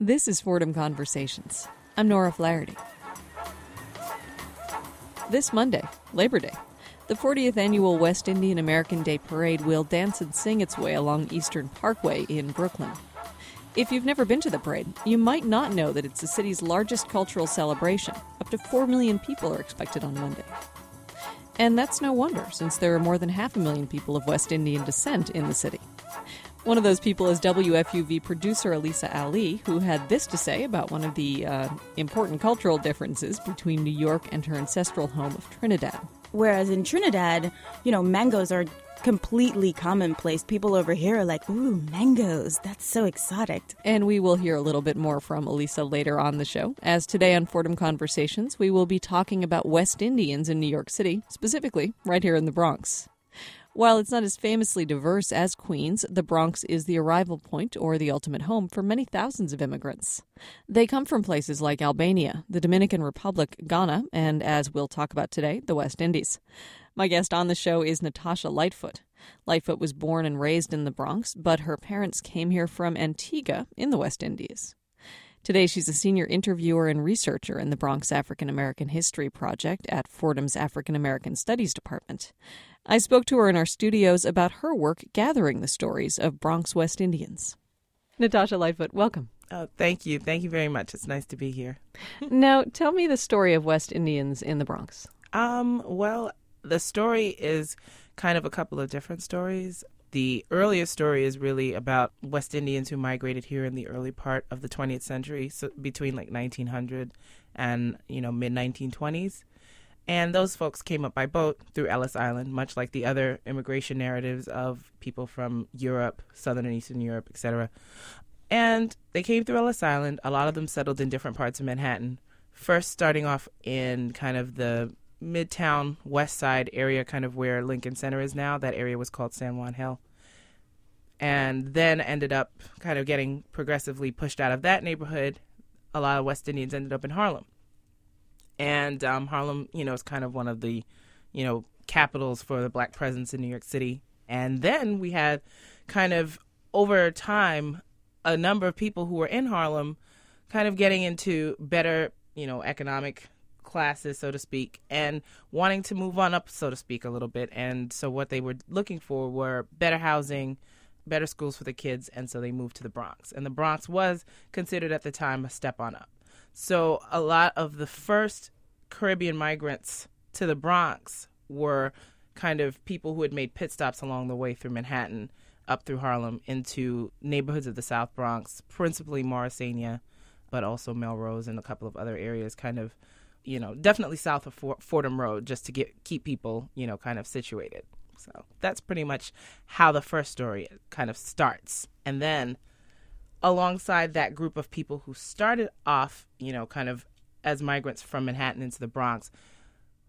This is Fordham Conversations. I'm Nora Flaherty. This Monday, Labor Day, the 40th annual West Indian American Day Parade will dance and sing its way along Eastern Parkway in Brooklyn. If you've never been to the parade, you might not know that it's the city's largest cultural celebration. Up to 4 million people are expected on Monday. And that's no wonder, since there are more than half a million people of West Indian descent in the city. One of those people is WFUV producer Elisa Ali, who had this to say about one of the uh, important cultural differences between New York and her ancestral home of Trinidad. Whereas in Trinidad, you know, mangoes are completely commonplace. People over here are like, ooh, mangoes. That's so exotic. And we will hear a little bit more from Elisa later on the show. As today on Fordham Conversations, we will be talking about West Indians in New York City, specifically right here in the Bronx. While it's not as famously diverse as Queens, the Bronx is the arrival point or the ultimate home for many thousands of immigrants. They come from places like Albania, the Dominican Republic, Ghana, and as we'll talk about today, the West Indies. My guest on the show is Natasha Lightfoot. Lightfoot was born and raised in the Bronx, but her parents came here from Antigua in the West Indies. Today, she's a senior interviewer and researcher in the Bronx African American History Project at Fordham's African American Studies Department. I spoke to her in our studios about her work gathering the stories of Bronx West Indians. Natasha Lightfoot, welcome. Oh, thank you. Thank you very much. It's nice to be here. now, tell me the story of West Indians in the Bronx. Um, well, the story is kind of a couple of different stories. The earliest story is really about West Indians who migrated here in the early part of the 20th century, so between like 1900 and, you know, mid 1920s. And those folks came up by boat through Ellis Island, much like the other immigration narratives of people from Europe, Southern and Eastern Europe, etc. And they came through Ellis Island. A lot of them settled in different parts of Manhattan. First, starting off in kind of the Midtown West Side area, kind of where Lincoln Center is now. That area was called San Juan Hill. And then ended up kind of getting progressively pushed out of that neighborhood. A lot of West Indians ended up in Harlem and um, Harlem, you know, is kind of one of the, you know, capitals for the black presence in New York City. And then we had kind of over time a number of people who were in Harlem kind of getting into better, you know, economic classes, so to speak, and wanting to move on up, so to speak, a little bit. And so what they were looking for were better housing, better schools for the kids, and so they moved to the Bronx. And the Bronx was considered at the time a step on up. So a lot of the first Caribbean migrants to the Bronx were kind of people who had made pit stops along the way through Manhattan, up through Harlem, into neighborhoods of the South Bronx, principally Morrisania, but also Melrose and a couple of other areas, kind of, you know, definitely south of Fordham Road, just to get keep people, you know, kind of situated. So that's pretty much how the first story kind of starts, and then alongside that group of people who started off, you know, kind of as migrants from Manhattan into the Bronx,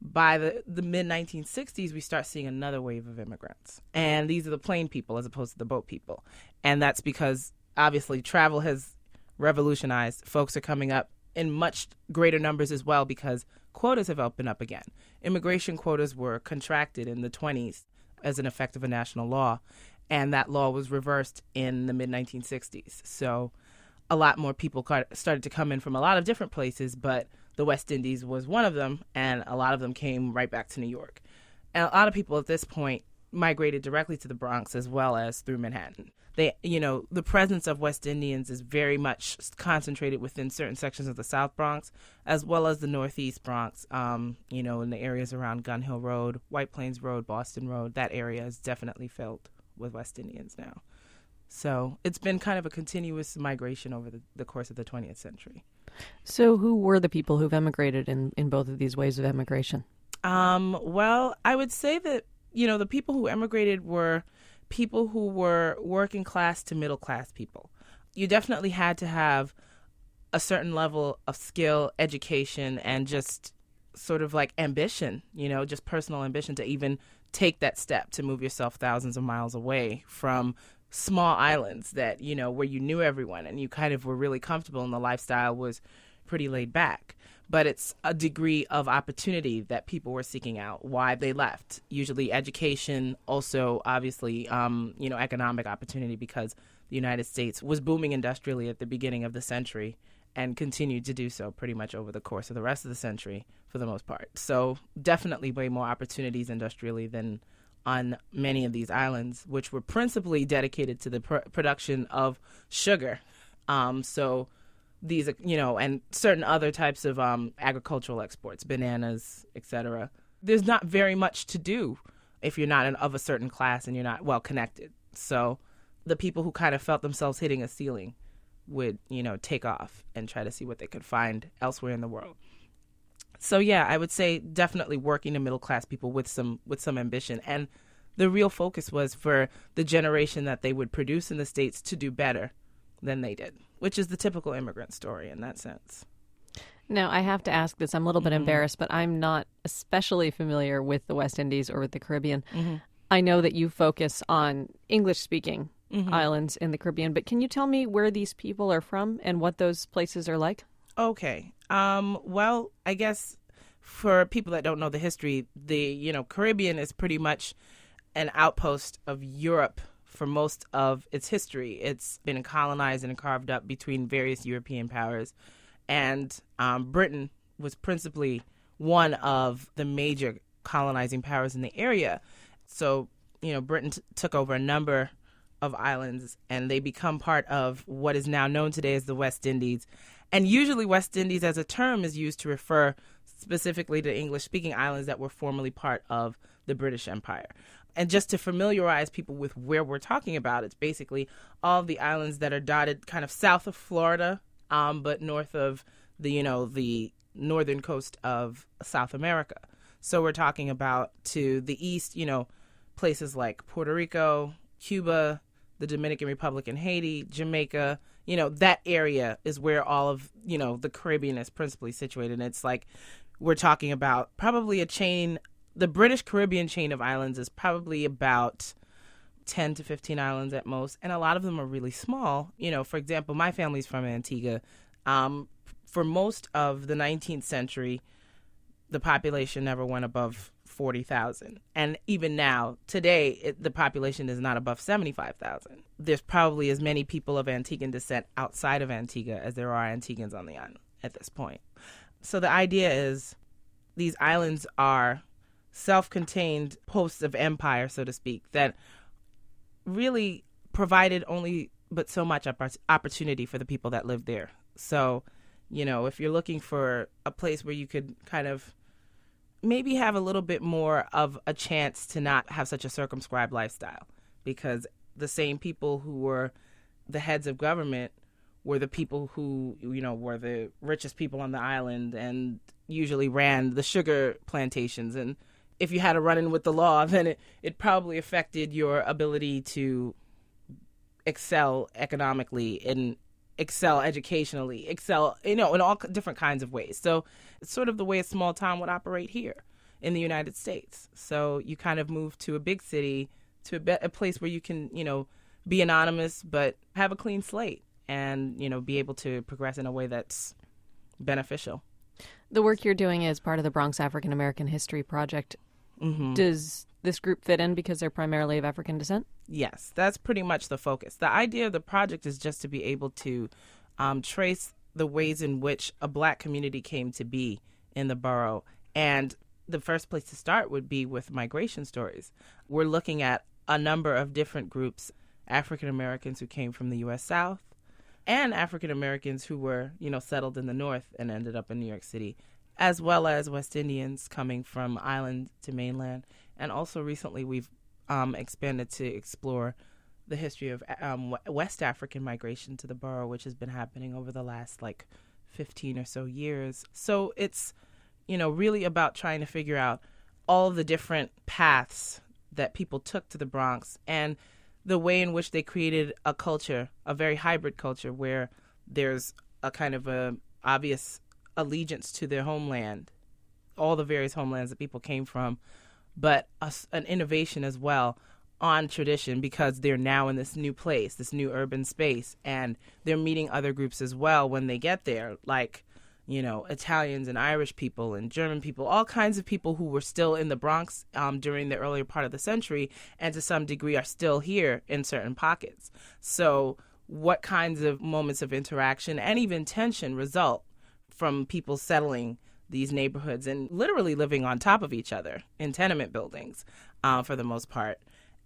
by the, the mid 1960s, we start seeing another wave of immigrants. And these are the plane people as opposed to the boat people. And that's because obviously travel has revolutionized. Folks are coming up in much greater numbers as well because quotas have opened up again. Immigration quotas were contracted in the 20s as an effect of a national law and that law was reversed in the mid 1960s. So a lot more people started to come in from a lot of different places, but the West Indies was one of them, and a lot of them came right back to New York. And a lot of people at this point migrated directly to the Bronx as well as through Manhattan. They, you know, the presence of West Indians is very much concentrated within certain sections of the South Bronx, as well as the Northeast Bronx. Um, you know, in the areas around Gun Hill Road, White Plains Road, Boston Road, that area is definitely filled with West Indians now. So it's been kind of a continuous migration over the, the course of the 20th century. So, who were the people who've emigrated in, in both of these ways of emigration? Um, well, I would say that, you know, the people who emigrated were people who were working class to middle class people. You definitely had to have a certain level of skill, education, and just sort of like ambition, you know, just personal ambition to even take that step to move yourself thousands of miles away from small islands that you know where you knew everyone and you kind of were really comfortable and the lifestyle was pretty laid back but it's a degree of opportunity that people were seeking out why they left usually education also obviously um, you know economic opportunity because the United States was booming industrially at the beginning of the century and continued to do so pretty much over the course of the rest of the century for the most part. So, definitely way more opportunities industrially than on many of these islands, which were principally dedicated to the pr- production of sugar. Um, so, these, you know, and certain other types of um, agricultural exports, bananas, etc. There's not very much to do if you're not an, of a certain class and you're not well connected. So, the people who kind of felt themselves hitting a ceiling would, you know, take off and try to see what they could find elsewhere in the world. So yeah, I would say definitely working to middle class people with some with some ambition and the real focus was for the generation that they would produce in the states to do better than they did, which is the typical immigrant story in that sense. Now, I have to ask this. I'm a little bit mm-hmm. embarrassed, but I'm not especially familiar with the West Indies or with the Caribbean. Mm-hmm. I know that you focus on English speaking mm-hmm. islands in the Caribbean. But can you tell me where these people are from and what those places are like? Okay. Um, well, I guess for people that don't know the history, the you know Caribbean is pretty much an outpost of Europe for most of its history. It's been colonized and carved up between various European powers, and um, Britain was principally one of the major colonizing powers in the area. So you know Britain t- took over a number of islands and they become part of what is now known today as the West Indies. And usually, West Indies as a term is used to refer specifically to English speaking islands that were formerly part of the British Empire. And just to familiarize people with where we're talking about, it's basically all the islands that are dotted kind of south of Florida, um, but north of the, you know, the northern coast of South America. So we're talking about to the east, you know, places like Puerto Rico, Cuba, the Dominican Republic and Haiti, Jamaica, you know, that area is where all of, you know, the Caribbean is principally situated. And it's like we're talking about probably a chain, the British Caribbean chain of islands is probably about 10 to 15 islands at most. And a lot of them are really small. You know, for example, my family's from Antigua. Um, for most of the 19th century, the population never went above 40,000. And even now, today, it, the population is not above 75,000. There's probably as many people of Antiguan descent outside of Antigua as there are Antiguans on the island at this point. So the idea is these islands are self contained posts of empire, so to speak, that really provided only but so much opportunity for the people that lived there. So, you know, if you're looking for a place where you could kind of maybe have a little bit more of a chance to not have such a circumscribed lifestyle because the same people who were the heads of government were the people who you know were the richest people on the island and usually ran the sugar plantations and if you had a run in with the law then it, it probably affected your ability to excel economically and excel educationally, excel, you know, in all different kinds of ways. So it's sort of the way a small town would operate here in the United States. So you kind of move to a big city, to a, be- a place where you can, you know, be anonymous but have a clean slate and, you know, be able to progress in a way that's beneficial. The work you're doing is part of the Bronx African American History Project. Mm-hmm. Does this group fit in because they're primarily of African descent? Yes, that's pretty much the focus. The idea of the project is just to be able to um, trace the ways in which a black community came to be in the borough. And the first place to start would be with migration stories. We're looking at a number of different groups African Americans who came from the U.S. South, and African Americans who were, you know, settled in the North and ended up in New York City, as well as West Indians coming from island to mainland. And also recently we've um, expanded to explore the history of um, West African migration to the borough, which has been happening over the last like 15 or so years. So it's, you know, really about trying to figure out all the different paths that people took to the Bronx and the way in which they created a culture, a very hybrid culture where there's a kind of a obvious allegiance to their homeland, all the various homelands that people came from, but a, an innovation as well on tradition because they're now in this new place, this new urban space, and they're meeting other groups as well when they get there. Like, you know, Italians and Irish people and German people, all kinds of people who were still in the Bronx um, during the earlier part of the century, and to some degree are still here in certain pockets. So, what kinds of moments of interaction and even tension result from people settling these neighborhoods and literally living on top of each other in tenement buildings uh, for the most part?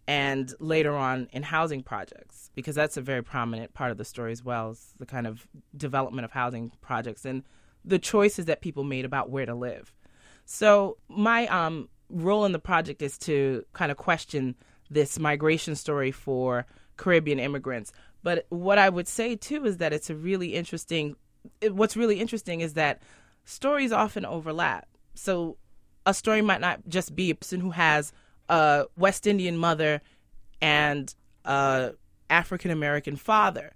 and later on in housing projects because that's a very prominent part of the story as well is the kind of development of housing projects and the choices that people made about where to live. So my um, role in the project is to kind of question this migration story for Caribbean immigrants. But what I would say too is that it's a really interesting. What's really interesting is that stories often overlap. So a story might not just be a person who has a West Indian mother and a African American father,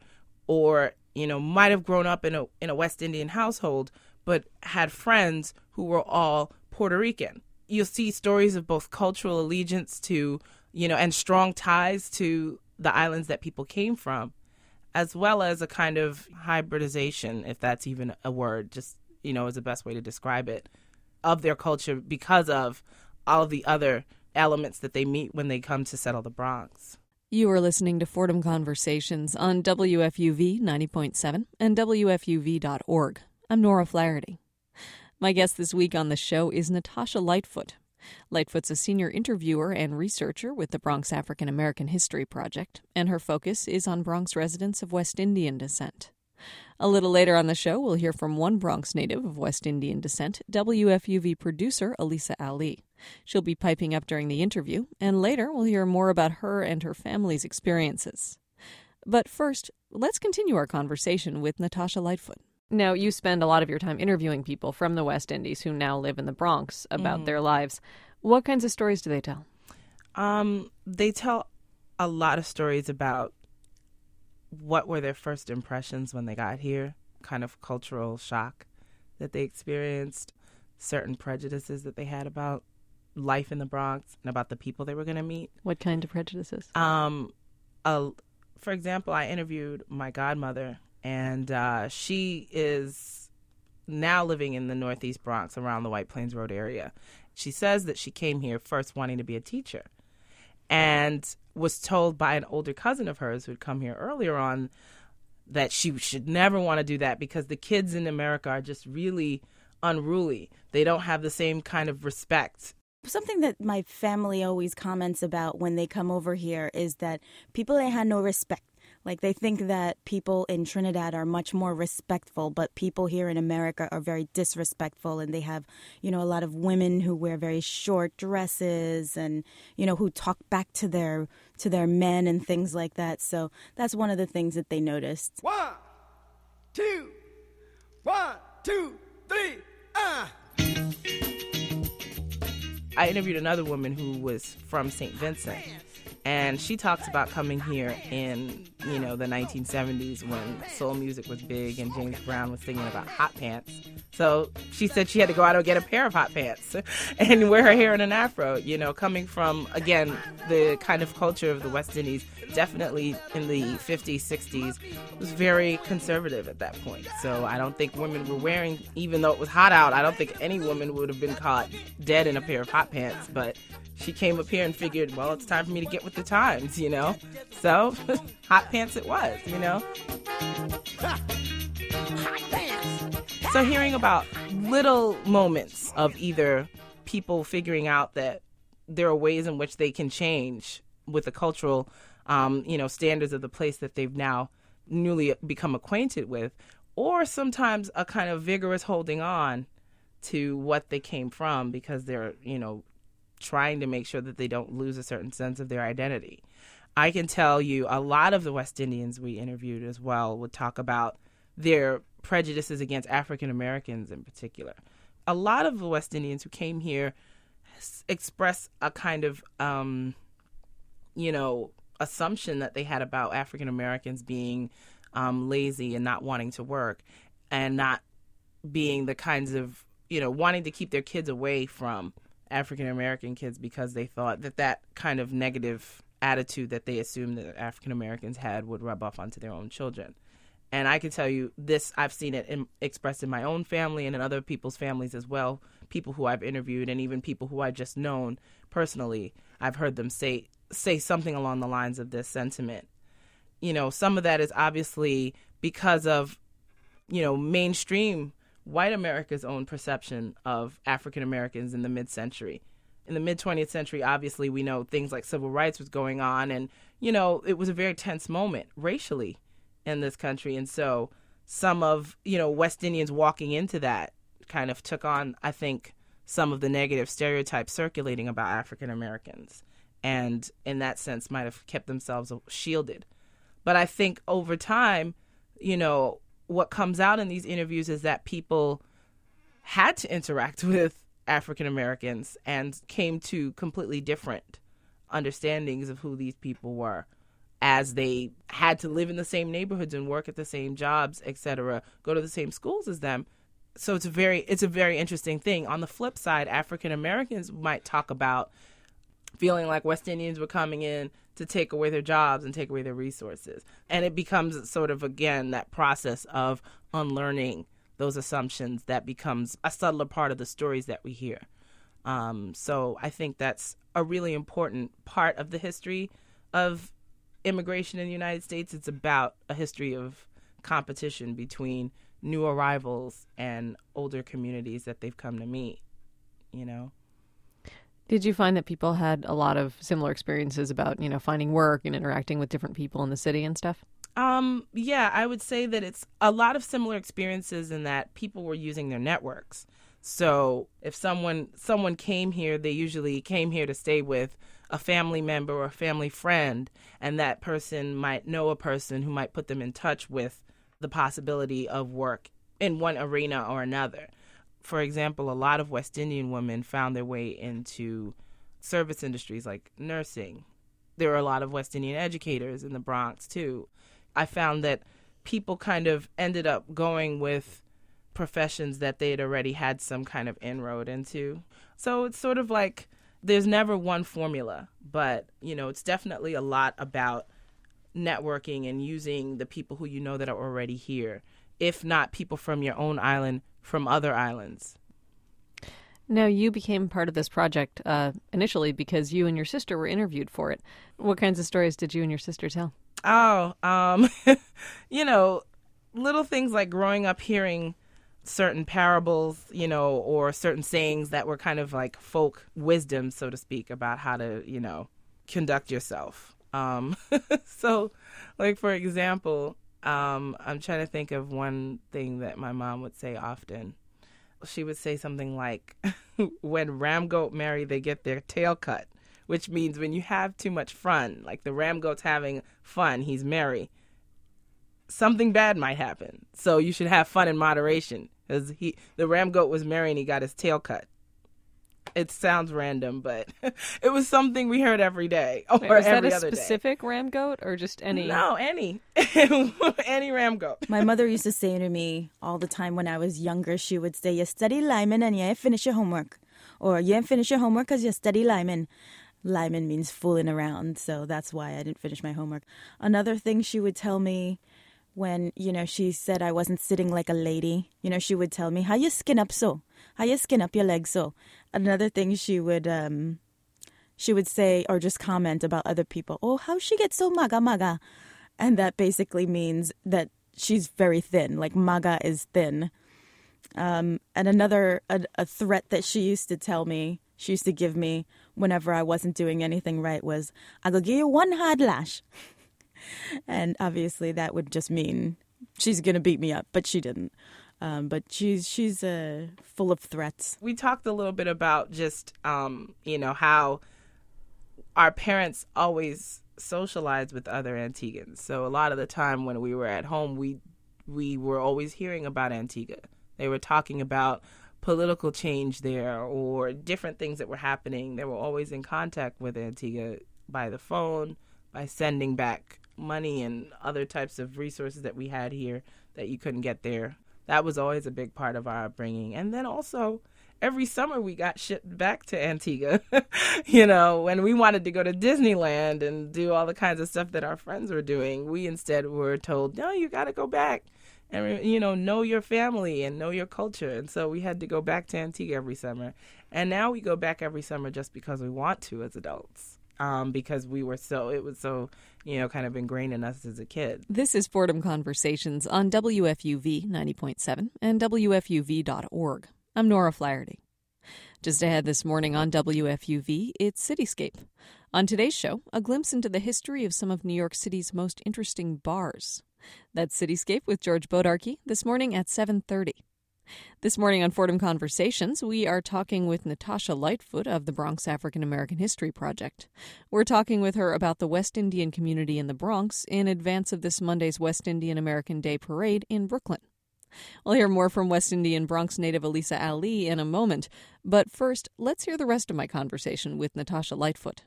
or you know might have grown up in a in a West Indian household, but had friends who were all Puerto Rican. You'll see stories of both cultural allegiance to you know and strong ties to the islands that people came from, as well as a kind of hybridization, if that's even a word, just you know is the best way to describe it, of their culture because of all of the other elements that they meet when they come to settle the Bronx. You are listening to Fordham Conversations on WFUV 90.7 and WFUV.org. I'm Nora Flaherty. My guest this week on the show is Natasha Lightfoot. Lightfoot's a senior interviewer and researcher with the Bronx African American History Project, and her focus is on Bronx residents of West Indian descent. A little later on the show, we'll hear from one Bronx native of West Indian descent, WFUV producer Elisa Ali. She'll be piping up during the interview, and later we'll hear more about her and her family's experiences. But first, let's continue our conversation with Natasha Lightfoot. Now, you spend a lot of your time interviewing people from the West Indies who now live in the Bronx about mm. their lives. What kinds of stories do they tell? Um, they tell a lot of stories about what were their first impressions when they got here, kind of cultural shock that they experienced, certain prejudices that they had about life in the Bronx and about the people they were going to meet. What kind of prejudices? Um, uh, for example, I interviewed my godmother, and uh, she is now living in the Northeast Bronx around the White Plains Road area. She says that she came here first wanting to be a teacher and was told by an older cousin of hers who'd come here earlier on that she should never want to do that because the kids in America are just really unruly. They don't have the same kind of respect something that my family always comments about when they come over here is that people they had no respect. Like they think that people in Trinidad are much more respectful, but people here in America are very disrespectful and they have, you know, a lot of women who wear very short dresses and, you know, who talk back to their to their men and things like that. So that's one of the things that they noticed. One, two, one, two, three, ah. I interviewed another woman who was from St. Vincent, and she talks about coming here in you know the 1970s when soul music was big and James Brown was singing about hot pants. So she said she had to go out and get a pair of hot pants and wear her hair in an afro. You know, coming from again the kind of culture of the West Indies, definitely in the 50s, 60s, was very conservative at that point. So I don't think women were wearing, even though it was hot out, I don't think any woman would have been caught dead in a pair of hot pants. But she came up here and figured, well, it's time for me to get with the times, you know? So, hot pants it was, you know? So, hearing about little moments of either people figuring out that there are ways in which they can change with the cultural, um, you know, standards of the place that they've now newly become acquainted with, or sometimes a kind of vigorous holding on to what they came from because they're, you know, trying to make sure that they don't lose a certain sense of their identity. I can tell you a lot of the West Indians we interviewed as well would talk about their prejudices against African Americans in particular. A lot of the West Indians who came here express a kind of, um, you know, assumption that they had about African Americans being um, lazy and not wanting to work and not being the kinds of, you know, wanting to keep their kids away from African American kids because they thought that that kind of negative attitude that they assumed that African Americans had would rub off onto their own children. And I can tell you this, I've seen it in, expressed in my own family and in other people's families as well. People who I've interviewed and even people who I've just known personally, I've heard them say say something along the lines of this sentiment. You know, some of that is obviously because of, you know, mainstream white America's own perception of African Americans in the mid century. In the mid 20th century, obviously, we know things like civil rights was going on, and, you know, it was a very tense moment racially in this country. And so some of, you know, West Indians walking into that kind of took on, I think, some of the negative stereotypes circulating about African Americans. And in that sense, might have kept themselves shielded. But I think over time, you know, what comes out in these interviews is that people had to interact with African Americans and came to completely different understandings of who these people were as they had to live in the same neighborhoods and work at the same jobs, etc., go to the same schools as them. So it's a very it's a very interesting thing. On the flip side, African Americans might talk about feeling like West Indians were coming in to take away their jobs and take away their resources. And it becomes sort of, again, that process of unlearning those assumptions that becomes a subtler part of the stories that we hear. Um, so I think that's a really important part of the history of immigration in the United States. It's about a history of competition between new arrivals and older communities that they've come to meet, you know? Did you find that people had a lot of similar experiences about, you know, finding work and interacting with different people in the city and stuff? Um, yeah, I would say that it's a lot of similar experiences in that people were using their networks. So if someone someone came here, they usually came here to stay with a family member or a family friend, and that person might know a person who might put them in touch with the possibility of work in one arena or another for example, a lot of West Indian women found their way into service industries like nursing. There were a lot of West Indian educators in the Bronx too. I found that people kind of ended up going with professions that they had already had some kind of inroad into. So it's sort of like there's never one formula, but you know, it's definitely a lot about networking and using the people who you know that are already here, if not people from your own island from other islands. Now, you became part of this project uh, initially because you and your sister were interviewed for it. What kinds of stories did you and your sister tell? Oh, um, you know, little things like growing up hearing certain parables, you know, or certain sayings that were kind of like folk wisdom, so to speak, about how to, you know, conduct yourself. Um, so, like, for example, um, I'm trying to think of one thing that my mom would say often. She would say something like, "When ram goat marry, they get their tail cut," which means when you have too much fun, like the ram goat's having fun, he's merry. Something bad might happen, so you should have fun in moderation. Because he, the ram goat was merry and he got his tail cut it sounds random, but it was something we heard every day or Wait, was every that a other specific ram goat or just any? No, any, any ram goat. My mother used to say to me all the time when I was younger, she would say, You study Lyman and you ain't finish your homework. Or you ain't finish your homework because you study Lyman. Lyman means fooling around, so that's why I didn't finish my homework. Another thing she would tell me when, you know, she said I wasn't sitting like a lady, you know, she would tell me, How you skin up so? How you skin up your legs so? another thing she would um she would say or just comment about other people. Oh, how she gets so maga maga, and that basically means that she's very thin. Like maga is thin. Um, and another a, a threat that she used to tell me, she used to give me whenever I wasn't doing anything right was, "I go give you one hard lash," and obviously that would just mean she's gonna beat me up, but she didn't. Um, but she's she's uh, full of threats. We talked a little bit about just um, you know how our parents always socialized with other Antiguans. So a lot of the time when we were at home, we we were always hearing about Antigua. They were talking about political change there or different things that were happening. They were always in contact with Antigua by the phone, by sending back money and other types of resources that we had here that you couldn't get there that was always a big part of our upbringing. And then also, every summer we got shipped back to Antigua. you know, when we wanted to go to Disneyland and do all the kinds of stuff that our friends were doing, we instead were told, no, you got to go back and you know know your family and know your culture and so we had to go back to antigua every summer and now we go back every summer just because we want to as adults um, because we were so it was so you know kind of ingrained in us as a kid this is fordham conversations on wfuv 90.7 and wfuv.org i'm nora flaherty just ahead this morning on WFUV, it's Cityscape. On today's show, a glimpse into the history of some of New York City's most interesting bars. That's Cityscape with George Bodarky this morning at 7:30. This morning on Fordham Conversations, we are talking with Natasha Lightfoot of the Bronx African American History Project. We're talking with her about the West Indian community in the Bronx in advance of this Monday's West Indian American Day parade in Brooklyn. We'll hear more from West Indian Bronx native Elisa Ali in a moment, but first, let's hear the rest of my conversation with Natasha Lightfoot.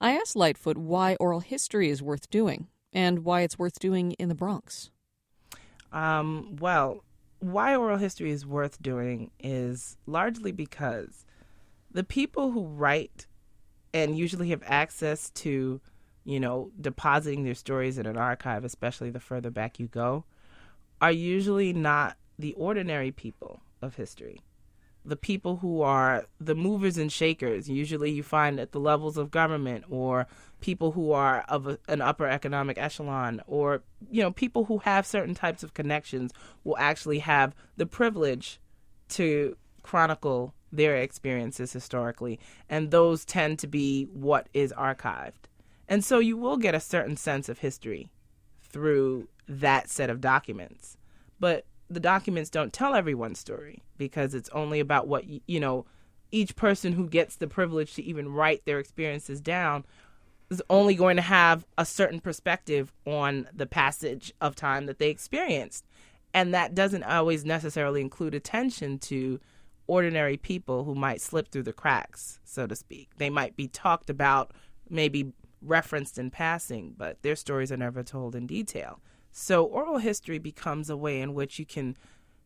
I asked Lightfoot why oral history is worth doing and why it's worth doing in the Bronx. Um, well, why oral history is worth doing is largely because the people who write and usually have access to, you know, depositing their stories in an archive, especially the further back you go, are usually not the ordinary people of history the people who are the movers and shakers. Usually, you find at the levels of government or people who are of a, an upper economic echelon or you know people who have certain types of connections will actually have the privilege to chronicle their experiences historically. And those tend to be what is archived. And so you will get a certain sense of history through that set of documents. But the documents don't tell everyone's story because it's only about what you know each person who gets the privilege to even write their experiences down is only going to have a certain perspective on the passage of time that they experienced. And that doesn't always necessarily include attention to ordinary people who might slip through the cracks so to speak. They might be talked about maybe referenced in passing but their stories are never told in detail. So oral history becomes a way in which you can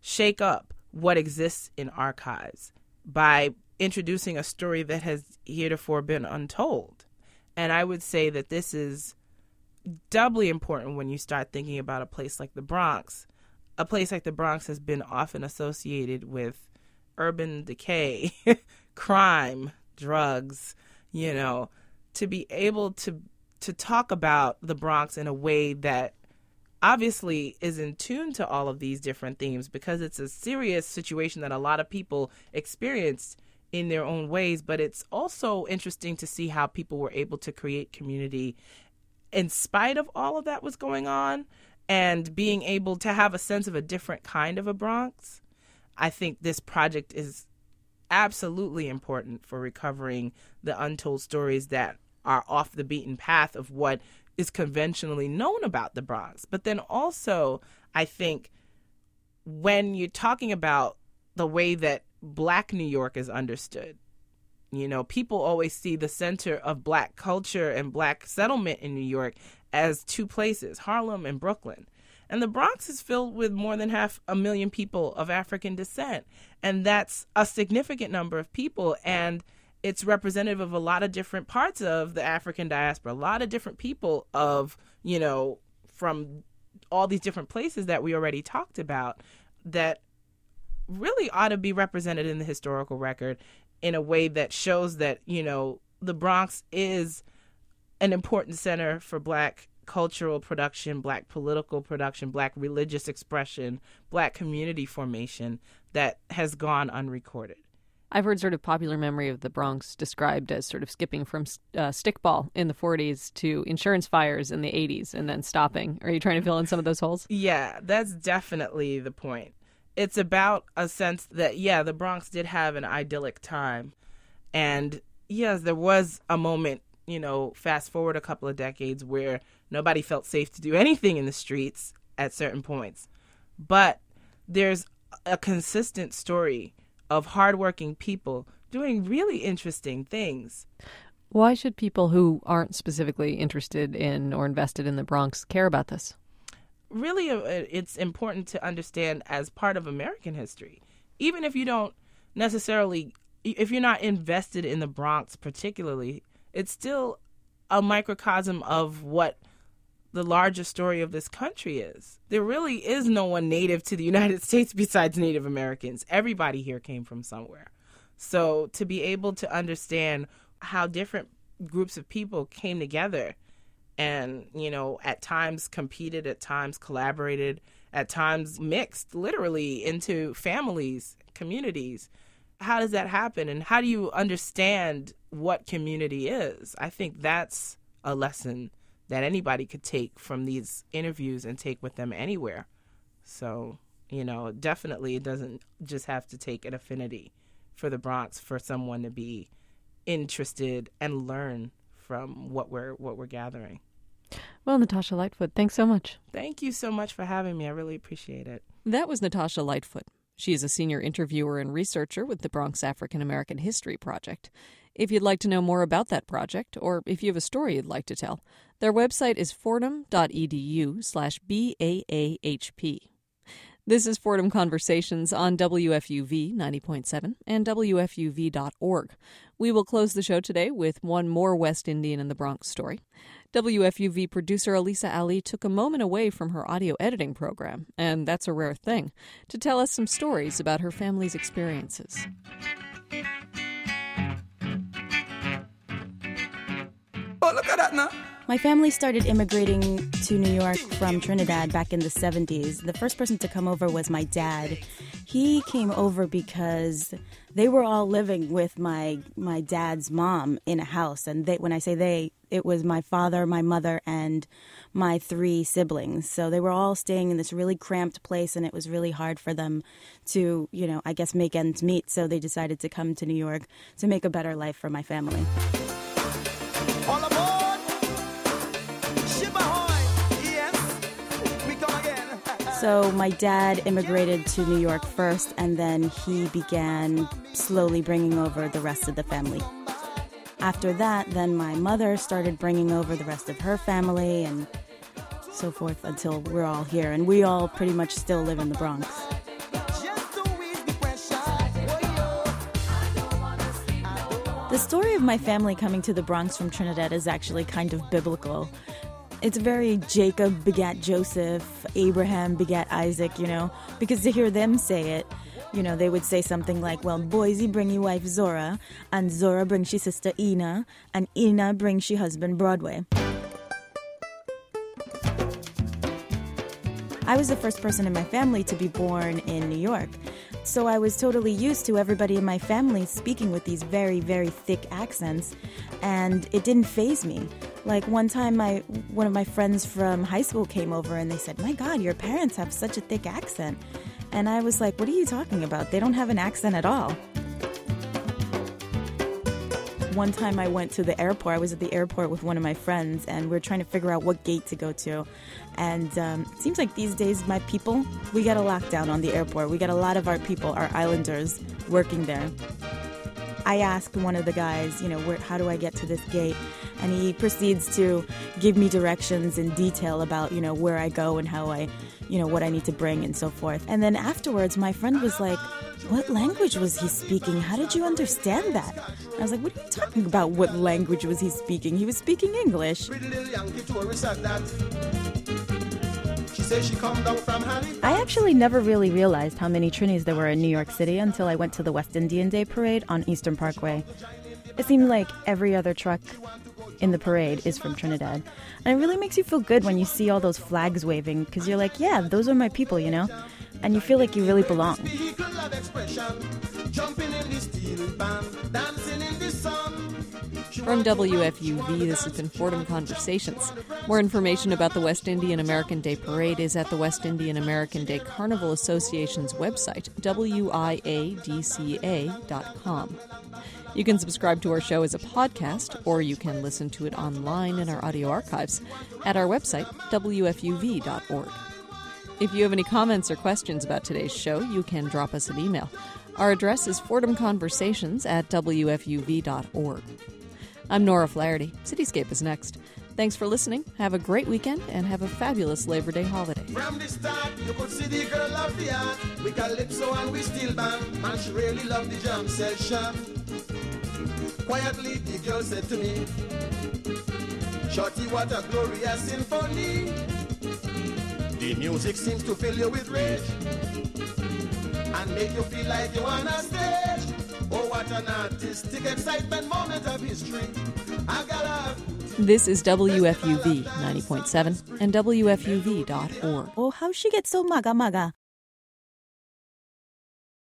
shake up what exists in archives by introducing a story that has heretofore been untold. And I would say that this is doubly important when you start thinking about a place like the Bronx. A place like the Bronx has been often associated with urban decay, crime, drugs, you know, to be able to to talk about the Bronx in a way that obviously is in tune to all of these different themes because it's a serious situation that a lot of people experienced in their own ways but it's also interesting to see how people were able to create community in spite of all of that was going on and being able to have a sense of a different kind of a Bronx I think this project is absolutely important for recovering the untold stories that are off the beaten path of what is conventionally known about the Bronx. But then also, I think when you're talking about the way that black New York is understood, you know, people always see the center of black culture and black settlement in New York as two places, Harlem and Brooklyn. And the Bronx is filled with more than half a million people of African descent. And that's a significant number of people. And it's representative of a lot of different parts of the African diaspora, a lot of different people of, you know, from all these different places that we already talked about that really ought to be represented in the historical record in a way that shows that, you know, the Bronx is an important center for black cultural production, black political production, black religious expression, black community formation that has gone unrecorded. I've heard sort of popular memory of the Bronx described as sort of skipping from uh, stickball in the 40s to insurance fires in the 80s and then stopping. Are you trying to fill in some of those holes? Yeah, that's definitely the point. It's about a sense that, yeah, the Bronx did have an idyllic time. And yes, there was a moment, you know, fast forward a couple of decades where nobody felt safe to do anything in the streets at certain points. But there's a consistent story of hardworking people doing really interesting things. Why should people who aren't specifically interested in or invested in the Bronx care about this? Really, uh, it's important to understand as part of American history. Even if you don't necessarily if you're not invested in the Bronx particularly, it's still a microcosm of what the larger story of this country is. There really is no one native to the United States besides Native Americans. Everybody here came from somewhere. So to be able to understand how different groups of people came together and, you know, at times competed, at times collaborated, at times mixed literally into families, communities. How does that happen? And how do you understand what community is? I think that's a lesson that anybody could take from these interviews and take with them anywhere. So, you know, definitely it doesn't just have to take an affinity for the Bronx for someone to be interested and learn from what we're what we're gathering. Well, Natasha Lightfoot, thanks so much. Thank you so much for having me. I really appreciate it. That was Natasha Lightfoot. She is a senior interviewer and researcher with the Bronx African American History Project. If you'd like to know more about that project, or if you have a story you'd like to tell, their website is fordham.edu slash BAAHP. This is Fordham Conversations on WFUV 90.7 and WFUV.org. We will close the show today with one more West Indian in the Bronx story. WFUV producer Elisa Ali took a moment away from her audio editing program, and that's a rare thing, to tell us some stories about her family's experiences. Oh, look at that now. My family started immigrating to New York from Trinidad back in the 70s. The first person to come over was my dad. He came over because they were all living with my my dad's mom in a house and they when I say they, it was my father, my mother and my three siblings. So they were all staying in this really cramped place and it was really hard for them to, you know, I guess make ends meet. So they decided to come to New York to make a better life for my family. So my dad immigrated to New York first, and then he began slowly bringing over the rest of the family. After that, then my mother started bringing over the rest of her family and so forth until we're all here. And we all pretty much still live in the Bronx. The story of my family coming to the Bronx from Trinidad is actually kind of biblical. It's very Jacob begat Joseph, Abraham begat Isaac, you know, because to hear them say it, you know, they would say something like, well, Boise bring your wife Zora, and Zora brings she sister Ina, and Ina brings she husband Broadway. I was the first person in my family to be born in New York. So I was totally used to everybody in my family speaking with these very, very thick accents, and it didn't faze me. Like one time, my one of my friends from high school came over and they said, "My God, your parents have such a thick accent," and I was like, "What are you talking about? They don't have an accent at all." One time I went to the airport. I was at the airport with one of my friends, and we were trying to figure out what gate to go to. And um, it seems like these days, my people, we got a lockdown on the airport. We got a lot of our people, our islanders, working there. I asked one of the guys, you know, where, how do I get to this gate? And he proceeds to give me directions in detail about, you know, where I go and how I, you know, what I need to bring and so forth. And then afterwards, my friend was like, what language was he speaking? How did you understand that? I was like, what are you talking about? What language was he speaking? He was speaking English. I actually never really realized how many Trinis there were in New York City until I went to the West Indian Day parade on Eastern Parkway. It seemed like every other truck in the parade is from Trinidad. And it really makes you feel good when you see all those flags waving because you're like, yeah, those are my people, you know? And you feel like you really belong. From WFUV, this has been Fordham Conversations. More information about the West Indian American Day Parade is at the West Indian American Day Carnival Association's website, wiadca.com. You can subscribe to our show as a podcast, or you can listen to it online in our audio archives at our website, wfuv.org. If you have any comments or questions about today's show, you can drop us an email. Our address is fordhamconversations at wfuv.org. I'm Nora Flaherty. Cityscape is next. Thanks for listening. Have a great weekend and have a fabulous Labor Day holiday. From the start, you could see the girl of the art. We calypso and we still band. Man, she really loved the jam session. Quietly, the girl said to me, Shorty, what a glorious symphony. The music seems to fill you with rage and make you feel like you're on a stage. Oh, what an artistic excitement moment of history. I gotta. This is WFUV 90.7 and WFUV.org. Oh, how she get so maga maga?